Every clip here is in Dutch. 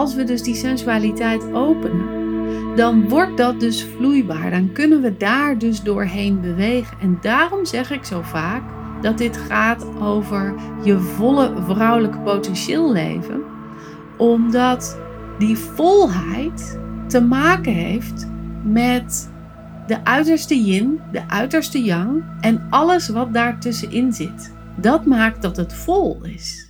als we dus die sensualiteit openen, dan wordt dat dus vloeibaar. Dan kunnen we daar dus doorheen bewegen. En daarom zeg ik zo vaak dat dit gaat over je volle vrouwelijke potentieel leven. Omdat die volheid te maken heeft met de uiterste yin, de uiterste yang en alles wat daartussenin zit. Dat maakt dat het vol is.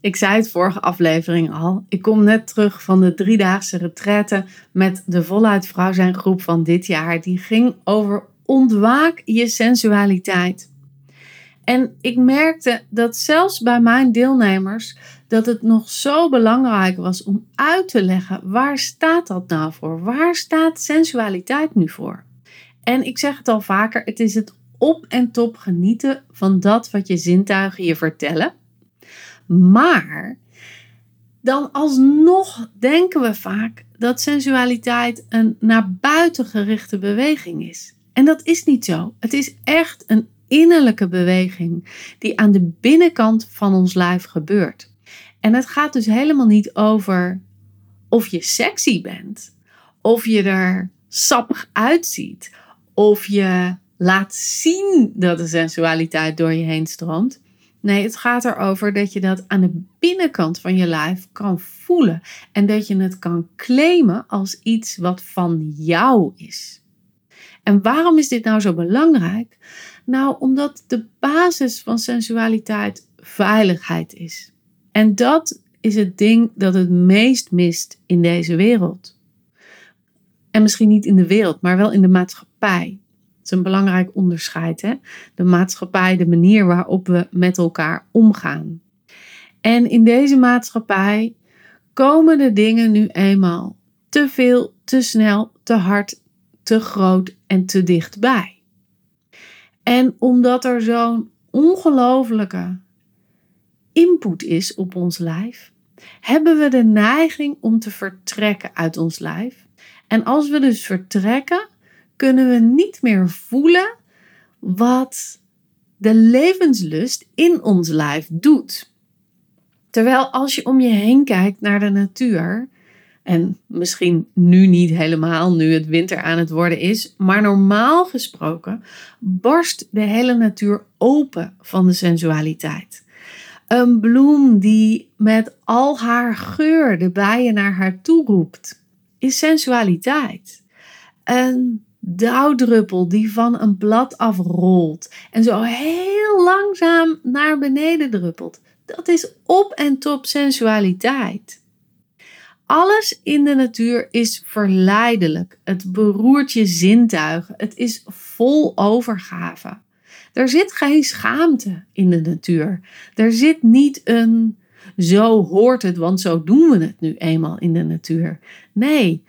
Ik zei het vorige aflevering al. Ik kom net terug van de driedaagse retraite met de voluit vrouw zijn groep van dit jaar. Die ging over ontwaak je sensualiteit. En ik merkte dat zelfs bij mijn deelnemers dat het nog zo belangrijk was om uit te leggen waar staat dat nou voor? Waar staat sensualiteit nu voor? En ik zeg het al vaker, het is het op en top genieten van dat wat je zintuigen je vertellen. Maar dan alsnog denken we vaak dat sensualiteit een naar buiten gerichte beweging is. En dat is niet zo. Het is echt een innerlijke beweging die aan de binnenkant van ons lijf gebeurt. En het gaat dus helemaal niet over of je sexy bent, of je er sappig uitziet, of je laat zien dat de sensualiteit door je heen stroomt. Nee, het gaat erover dat je dat aan de binnenkant van je lijf kan voelen en dat je het kan claimen als iets wat van jou is. En waarom is dit nou zo belangrijk? Nou, omdat de basis van sensualiteit veiligheid is. En dat is het ding dat het meest mist in deze wereld. En misschien niet in de wereld, maar wel in de maatschappij is een belangrijk onderscheid. Hè? De maatschappij, de manier waarop we met elkaar omgaan. En in deze maatschappij komen de dingen nu eenmaal te veel, te snel, te hard, te groot en te dichtbij. En omdat er zo'n ongelofelijke input is op ons lijf, hebben we de neiging om te vertrekken uit ons lijf. En als we dus vertrekken, kunnen we niet meer voelen wat de levenslust in ons lijf doet. Terwijl als je om je heen kijkt naar de natuur, en misschien nu niet helemaal, nu het winter aan het worden is, maar normaal gesproken barst de hele natuur open van de sensualiteit. Een bloem die met al haar geur de bijen naar haar toe roept, is sensualiteit. Een dauwdruppel die van een blad afrolt en zo heel langzaam naar beneden druppelt. Dat is op en top sensualiteit. Alles in de natuur is verleidelijk. Het beroert je zintuigen. Het is vol overgave. Er zit geen schaamte in de natuur. Er zit niet een zo hoort het, want zo doen we het nu eenmaal in de natuur. Nee,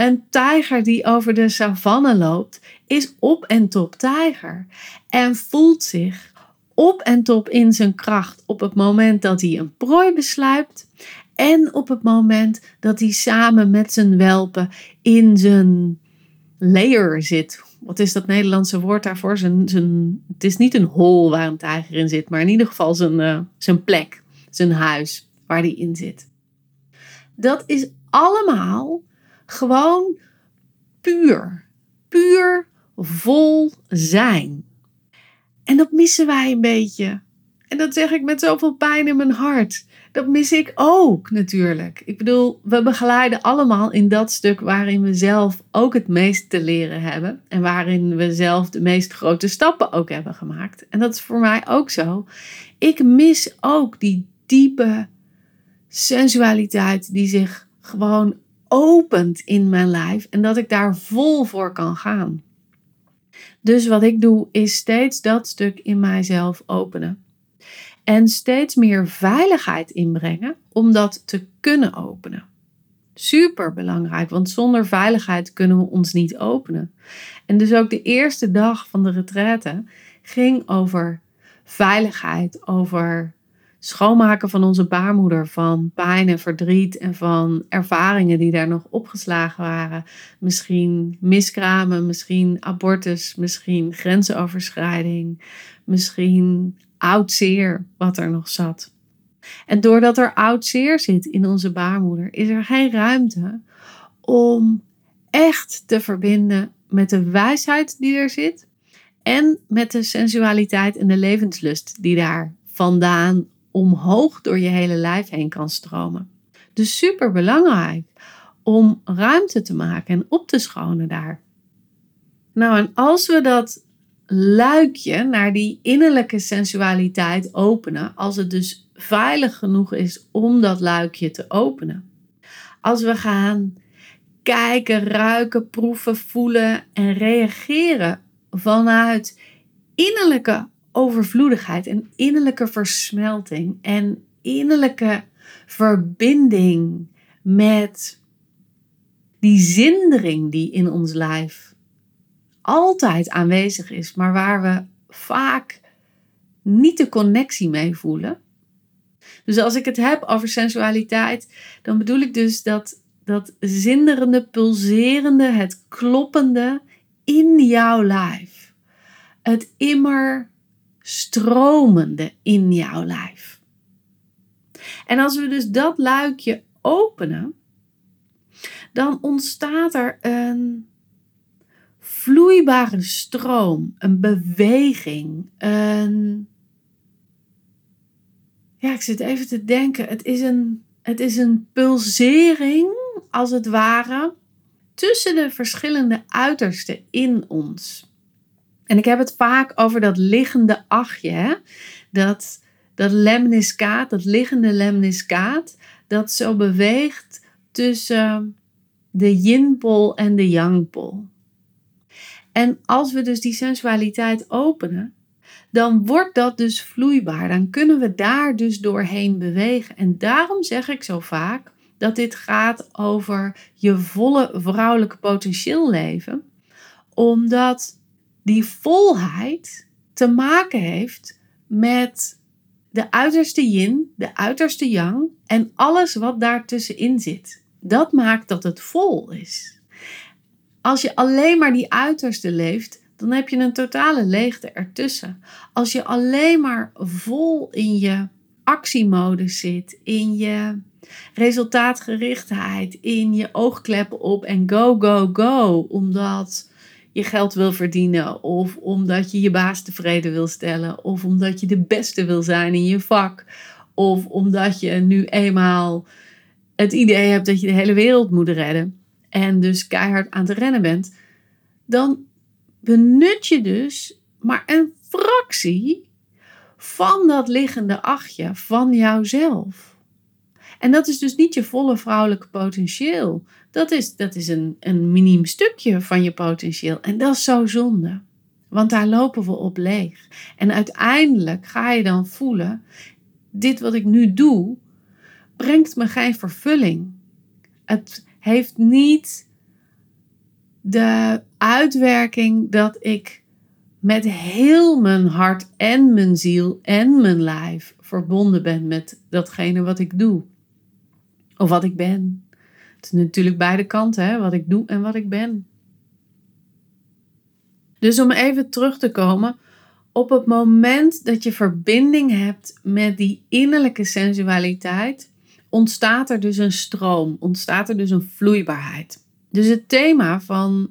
een tijger die over de savanne loopt, is op en top tijger en voelt zich op en top in zijn kracht op het moment dat hij een prooi besluipt en op het moment dat hij samen met zijn welpen in zijn layer zit. Wat is dat Nederlandse woord daarvoor? Zijn, zijn, het is niet een hol waar een tijger in zit, maar in ieder geval zijn, uh, zijn plek, zijn huis waar hij in zit. Dat is allemaal gewoon puur. Puur vol zijn. En dat missen wij een beetje. En dat zeg ik met zoveel pijn in mijn hart. Dat mis ik ook natuurlijk. Ik bedoel, we begeleiden allemaal in dat stuk waarin we zelf ook het meest te leren hebben. En waarin we zelf de meest grote stappen ook hebben gemaakt. En dat is voor mij ook zo. Ik mis ook die diepe sensualiteit die zich gewoon opent in mijn lijf en dat ik daar vol voor kan gaan. Dus wat ik doe is steeds dat stuk in mijzelf openen. en steeds meer veiligheid inbrengen om dat te kunnen openen. Super belangrijk, want zonder veiligheid kunnen we ons niet openen. En dus ook de eerste dag van de retraite ging over veiligheid, over schoonmaken van onze baarmoeder van pijn en verdriet en van ervaringen die daar nog opgeslagen waren. Misschien miskramen, misschien abortus, misschien grensoverschrijding, misschien oud zeer wat er nog zat. En doordat er oud zeer zit in onze baarmoeder, is er geen ruimte om echt te verbinden met de wijsheid die er zit en met de sensualiteit en de levenslust die daar vandaan omhoog door je hele lijf heen kan stromen. Dus super belangrijk om ruimte te maken en op te schonen daar. Nou, en als we dat luikje naar die innerlijke sensualiteit openen, als het dus veilig genoeg is om dat luikje te openen. Als we gaan kijken, ruiken, proeven, voelen en reageren vanuit innerlijke overvloedigheid en innerlijke versmelting en innerlijke verbinding met die zindering die in ons lijf altijd aanwezig is, maar waar we vaak niet de connectie mee voelen. Dus als ik het heb over sensualiteit, dan bedoel ik dus dat, dat zinderende, pulserende, het kloppende in jouw lijf. Het immer stromende in jouw lijf. En als we dus dat luikje openen, dan ontstaat er een vloeibare stroom, een beweging, een. Ja, ik zit even te denken. Het is een, het is een pulsering, als het ware, tussen de verschillende uitersten in ons. En ik heb het vaak over dat liggende achtje, hè? Dat, dat lemniscaat, dat liggende lemniscaat, dat zo beweegt tussen de yin-pol en de yang-pol. En als we dus die sensualiteit openen, dan wordt dat dus vloeibaar. Dan kunnen we daar dus doorheen bewegen. En daarom zeg ik zo vaak dat dit gaat over je volle vrouwelijke potentieel leven, omdat die volheid te maken heeft met de uiterste yin, de uiterste yang en alles wat daartussenin zit. Dat maakt dat het vol is. Als je alleen maar die uiterste leeft, dan heb je een totale leegte ertussen. Als je alleen maar vol in je actiemodus zit, in je resultaatgerichtheid, in je oogkleppen op en go, go, go, omdat je geld wil verdienen of omdat je je baas tevreden wil stellen of omdat je de beste wil zijn in je vak of omdat je nu eenmaal het idee hebt dat je de hele wereld moet redden en dus keihard aan het rennen bent, dan benut je dus maar een fractie van dat liggende achtje van jouzelf. En dat is dus niet je volle vrouwelijke potentieel. Dat is, dat is een, een miniem stukje van je potentieel. En dat is zo zonde. Want daar lopen we op leeg. En uiteindelijk ga je dan voelen: dit wat ik nu doe, brengt me geen vervulling. Het, heeft niet de uitwerking dat ik met heel mijn hart en mijn ziel en mijn lijf verbonden ben met datgene wat ik doe. Of wat ik ben. Het is natuurlijk beide kanten, hè? wat ik doe en wat ik ben. Dus om even terug te komen, op het moment dat je verbinding hebt met die innerlijke sensualiteit, ontstaat er dus een stroom, ontstaat er dus een vloeibaarheid. Dus het thema van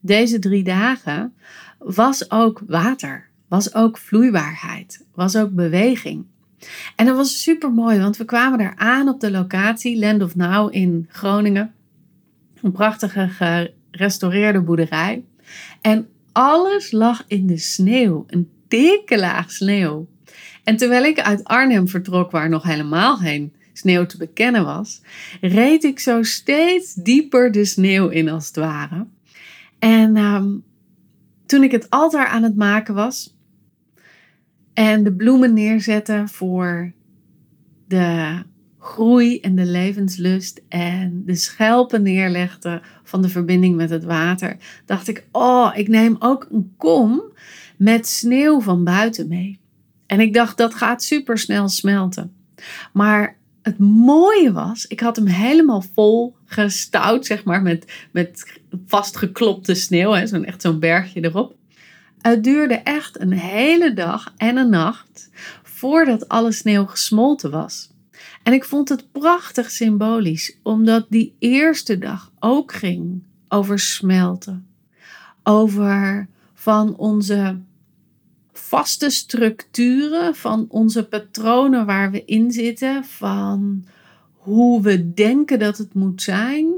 deze drie dagen was ook water, was ook vloeibaarheid, was ook beweging. En dat was super mooi, want we kwamen daar aan op de locatie Land of Now in Groningen. Een prachtige gerestaureerde boerderij. En alles lag in de sneeuw, een dikke laag sneeuw. En terwijl ik uit Arnhem vertrok, waar nog helemaal geen sneeuw te bekennen was, reed ik zo steeds dieper de sneeuw in als het ware. En ehm, toen ik het altaar aan het maken was En de bloemen neerzetten voor de groei en de levenslust en de schelpen neerlegde van de verbinding met het water, dacht ik, oh, ik neem ook een kom met sneeuw van buiten mee. En ik dacht, dat gaat super snel smelten. Maar het mooie was, ik had hem helemaal vol gestouwd, zeg maar, met, met vastgeklopte sneeuw, zo'n echt zo'n bergje erop. Het duurde echt een hele dag en een nacht voordat alle sneeuw gesmolten was. En ik vond het prachtig symbolisch, omdat die eerste dag ook ging over smelten. Over van onze vaste structuren, van onze patronen waar we in zitten, van hoe we denken dat het moet zijn,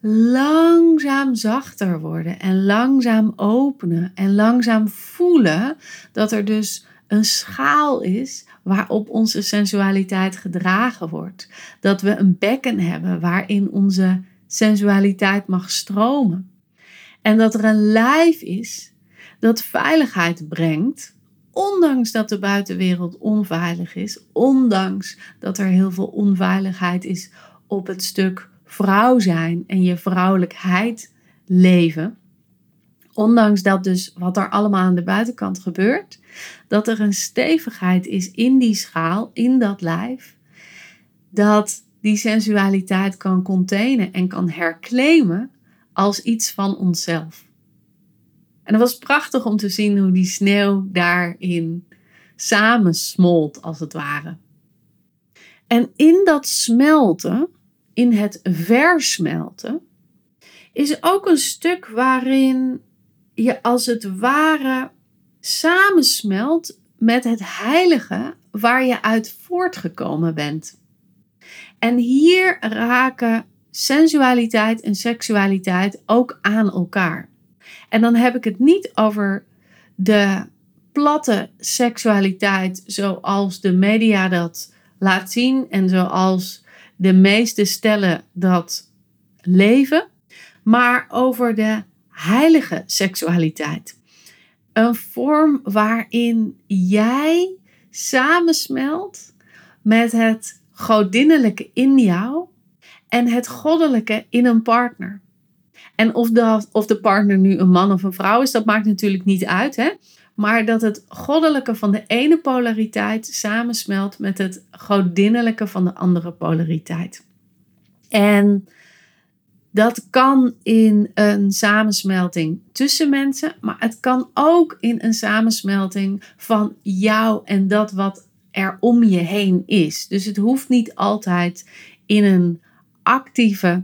langzaam zachter worden en langzaam openen en langzaam voelen dat er dus een schaal is waarop onze sensualiteit gedragen wordt. Dat we een bekken hebben waarin onze sensualiteit mag stromen. En dat er een lijf is dat veiligheid brengt, ondanks dat de buitenwereld onveilig is, ondanks dat er heel veel onveiligheid is op het stuk vrouw zijn en je vrouwelijkheid leven. Ondanks dat dus wat er allemaal aan de buitenkant gebeurt, dat er een stevigheid is in die schaal, in dat lijf, dat die sensualiteit kan containen en kan herclaimen als iets van onszelf. En het was prachtig om te zien hoe die sneeuw daarin samensmolt, als het ware. En in dat smelten, in het versmelten, is ook een stuk waarin je als het ware samensmelt met het heilige waar je uit voortgekomen bent. En hier raken sensualiteit en seksualiteit ook aan elkaar. En dan heb ik het niet over de platte seksualiteit zoals de media dat laat zien en zoals de meeste stellen dat leven, maar over de heilige seksualiteit. Een vorm waarin jij samensmelt met het godinnelijke in jou en het goddelijke in een partner. En of, dat, of de partner nu een man of een vrouw is, dat maakt natuurlijk niet uit. Hè? Maar dat het goddelijke van de ene polariteit samensmelt met het godinnelijke van de andere polariteit. En dat kan in een samensmelting tussen mensen, maar het kan ook in een samensmelting van jou en dat wat er om je heen is. Dus het hoeft niet altijd in een actieve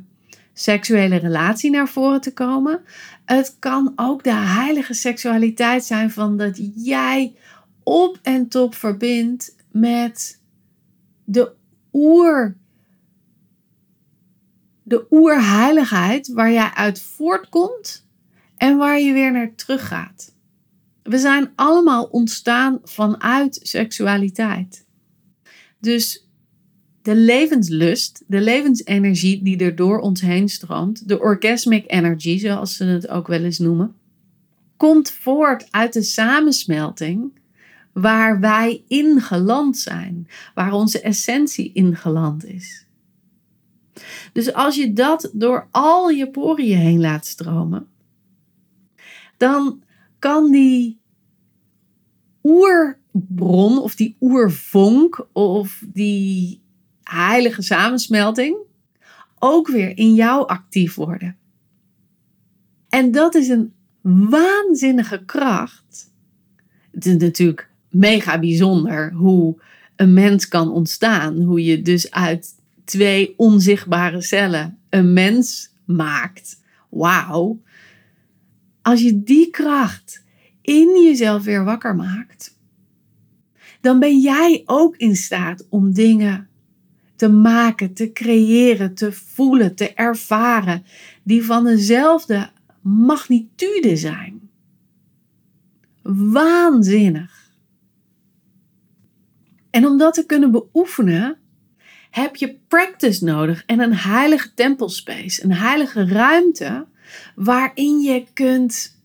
seksuele relatie naar voren te komen. Het kan ook de heilige seksualiteit zijn van dat jij op en top verbindt met de oer de oerheiligheid waar jij uit voortkomt en waar je weer naar terug gaat. We zijn allemaal ontstaan vanuit seksualiteit. Dus de levenslust, de levensenergie die er door ons heen stroomt, de orgasmic energy, zoals ze het ook wel eens noemen, komt voort uit de samensmelting waar wij ingeland zijn, waar onze essentie ingeland is. Dus als je dat door al je poriën heen laat stromen, dan kan die oerbron of die oervonk of die heilige samensmelting ook weer in jou actief worden. En dat is een waanzinnige kracht. Het is natuurlijk mega bijzonder hoe een mens kan ontstaan. Hoe je dus uit twee onzichtbare cellen een mens maakt. Wauw. Als je die kracht in jezelf weer wakker maakt, dan ben jij ook in staat om dingen te maken, te creëren, te voelen, te ervaren, die van dezelfde magnitude zijn. Waanzinnig. En om dat te kunnen beoefenen, heb je practice nodig en een heilige tempelspace, een heilige ruimte waarin je kunt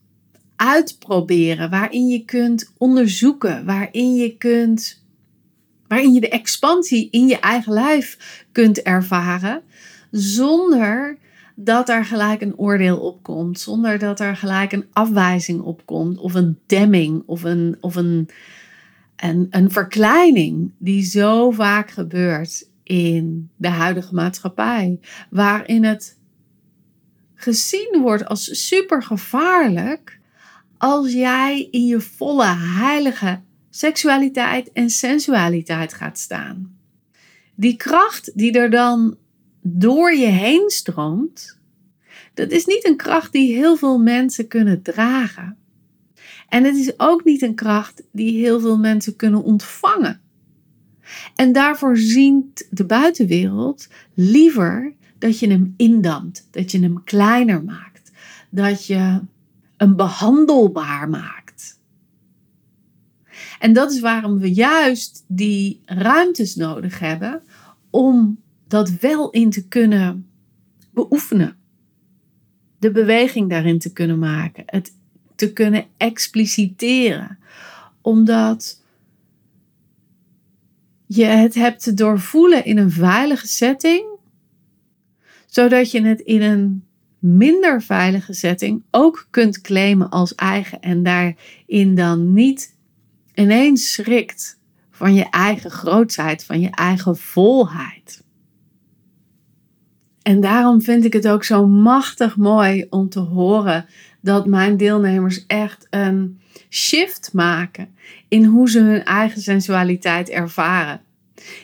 uitproberen, waarin je kunt onderzoeken, waarin je kunt waarin je de expansie in je eigen lijf kunt ervaren, zonder dat er gelijk een oordeel op komt, zonder dat er gelijk een afwijzing op komt, of een demming, of een, of een, een, een verkleining, die zo vaak gebeurt in de huidige maatschappij, waarin het gezien wordt als super gevaarlijk als jij in je volle heilige seksualiteit en sensualiteit gaat staan. Die kracht die er dan door je heen stroomt, dat is niet een kracht die heel veel mensen kunnen dragen. En het is ook niet een kracht die heel veel mensen kunnen ontvangen. En daarvoor ziet de buitenwereld liever dat je hem indampt, dat je hem kleiner maakt, dat je hem behandelbaar maakt. En dat is waarom we juist die ruimtes nodig hebben om dat wel in te kunnen beoefenen. De beweging daarin te kunnen maken, het te kunnen expliciteren. Omdat je het hebt te doorvoelen in een veilige setting, zodat je het in een minder veilige setting ook kunt claimen als eigen en daarin dan niet ineens schrikt van je eigen grootheid, van je eigen volheid. En daarom vind ik het ook zo machtig mooi om te horen dat mijn deelnemers echt een shift maken in hoe ze hun eigen sensualiteit ervaren.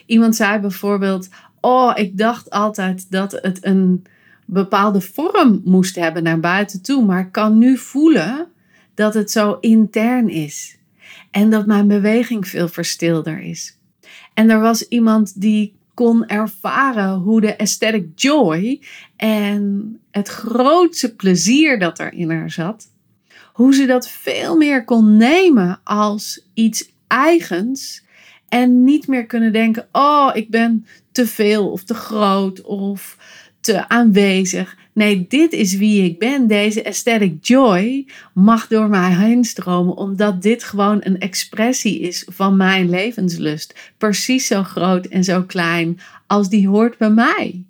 Iemand zei bijvoorbeeld: Oh, ik dacht altijd dat het een bepaalde vorm moest hebben naar buiten toe, maar kan nu voelen dat het zo intern is. En dat mijn beweging veel verstilder is. En er was iemand die kon ervaren hoe de aesthetic joy en het grootste plezier dat er in haar zat, hoe ze dat veel meer kon nemen als iets eigens en niet meer kunnen denken: oh, ik ben te veel of te groot of aanwezig. Nee, dit is wie ik ben. Deze aesthetic joy mag door mij heen stromen, omdat dit gewoon een expressie is van mijn levenslust. Precies zo groot en zo klein als die hoort bij mij.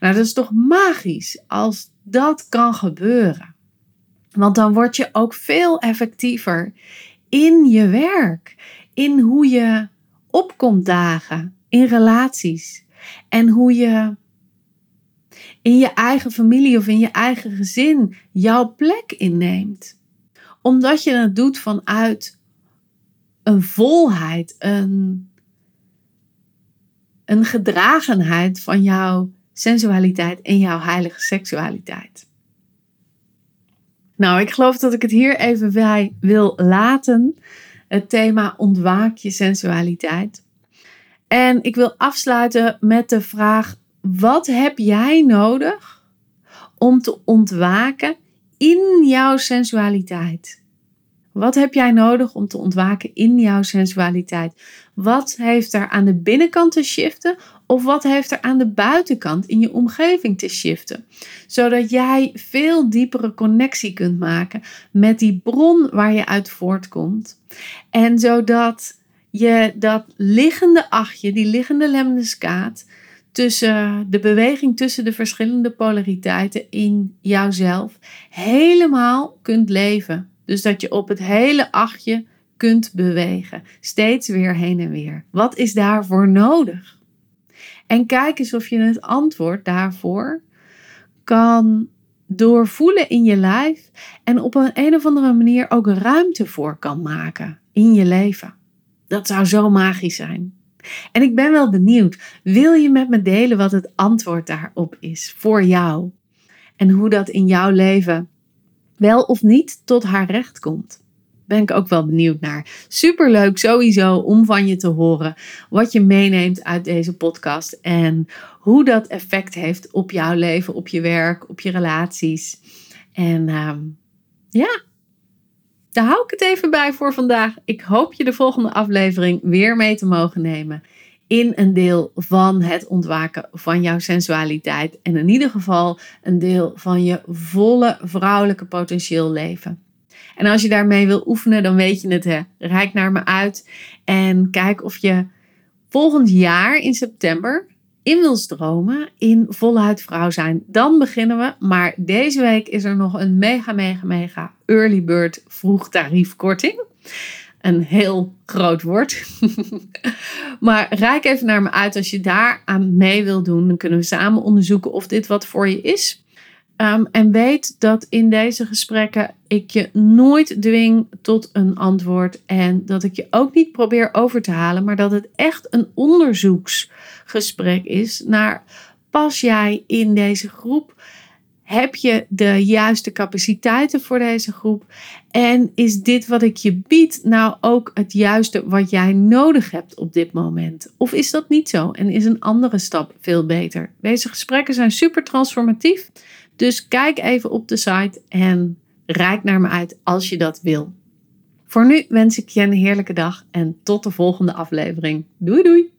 Nou, dat is toch magisch als dat kan gebeuren. Want dan word je ook veel effectiever in je werk, in hoe je opkomt dagen, in relaties en hoe je in je eigen familie of in je eigen gezin jouw plek inneemt. Omdat je het doet vanuit een volheid, een, een gedragenheid van jouw sensualiteit en jouw heilige seksualiteit. Nou, ik geloof dat ik het hier even bij wil laten. Het thema ontwaak je sensualiteit. En ik wil afsluiten met de vraag: wat heb jij nodig om te ontwaken in jouw sensualiteit? Wat heb jij nodig om te ontwaken in jouw sensualiteit? Wat heeft er aan de binnenkant te shiften of wat heeft er aan de buitenkant in je omgeving te shiften? Zodat jij veel diepere connectie kunt maken met die bron waar je uit voortkomt. En zodat je dat liggende achtje, die liggende lemniscaat, tussen de beweging tussen de verschillende polariteiten in jouzelf helemaal kunt leven. Dus dat je op het hele achtje kunt bewegen, steeds weer heen en weer. Wat is daarvoor nodig? En kijk eens of je het antwoord daarvoor kan doorvoelen in je lijf en op een, een of andere manier ook ruimte voor kan maken in je leven. Dat zou zo magisch zijn. En ik ben wel benieuwd, wil je met me delen wat het antwoord daarop is voor jou? En hoe dat in jouw leven wel of niet tot haar recht komt? Ben ik ook wel benieuwd naar. Superleuk sowieso om van je te horen wat je meeneemt uit deze podcast en hoe dat effect heeft op jouw leven, op je werk, op je relaties. En uh, ja, daar hou ik het even bij voor vandaag. Ik hoop je de volgende aflevering weer mee te mogen nemen in een deel van het ontwaken van jouw sensualiteit. En in ieder geval een deel van je volle vrouwelijke potentieel leven. En als je daarmee wil oefenen, dan weet je het. Hè. Rijk naar me uit en kijk of je volgend jaar in september in wil stromen in voluit vrouw zijn. Dan beginnen we. Maar deze week is er nog een mega, mega, mega early bird vroeg tariefkorting. Een heel groot woord. maar rijk even naar me uit als je daar aan mee wil doen. Dan kunnen we samen onderzoeken of dit wat voor je is. Ehm, en weet dat in deze gesprekken ik je nooit dwing tot een antwoord. En dat ik je ook niet probeer over te halen. Maar dat het echt een onderzoeksgesprek is naar pas jij in deze groep? Heb je de juiste capaciteiten voor deze groep? En is dit wat ik je bied nou ook het juiste wat jij nodig hebt op dit moment? Of is dat niet zo en is een andere stap veel beter? Deze gesprekken zijn super transformatief. Dus kijk even op de site en reik naar me uit als je dat wil. Voor nu wens ik je een heerlijke dag en tot de volgende aflevering. Doei doei!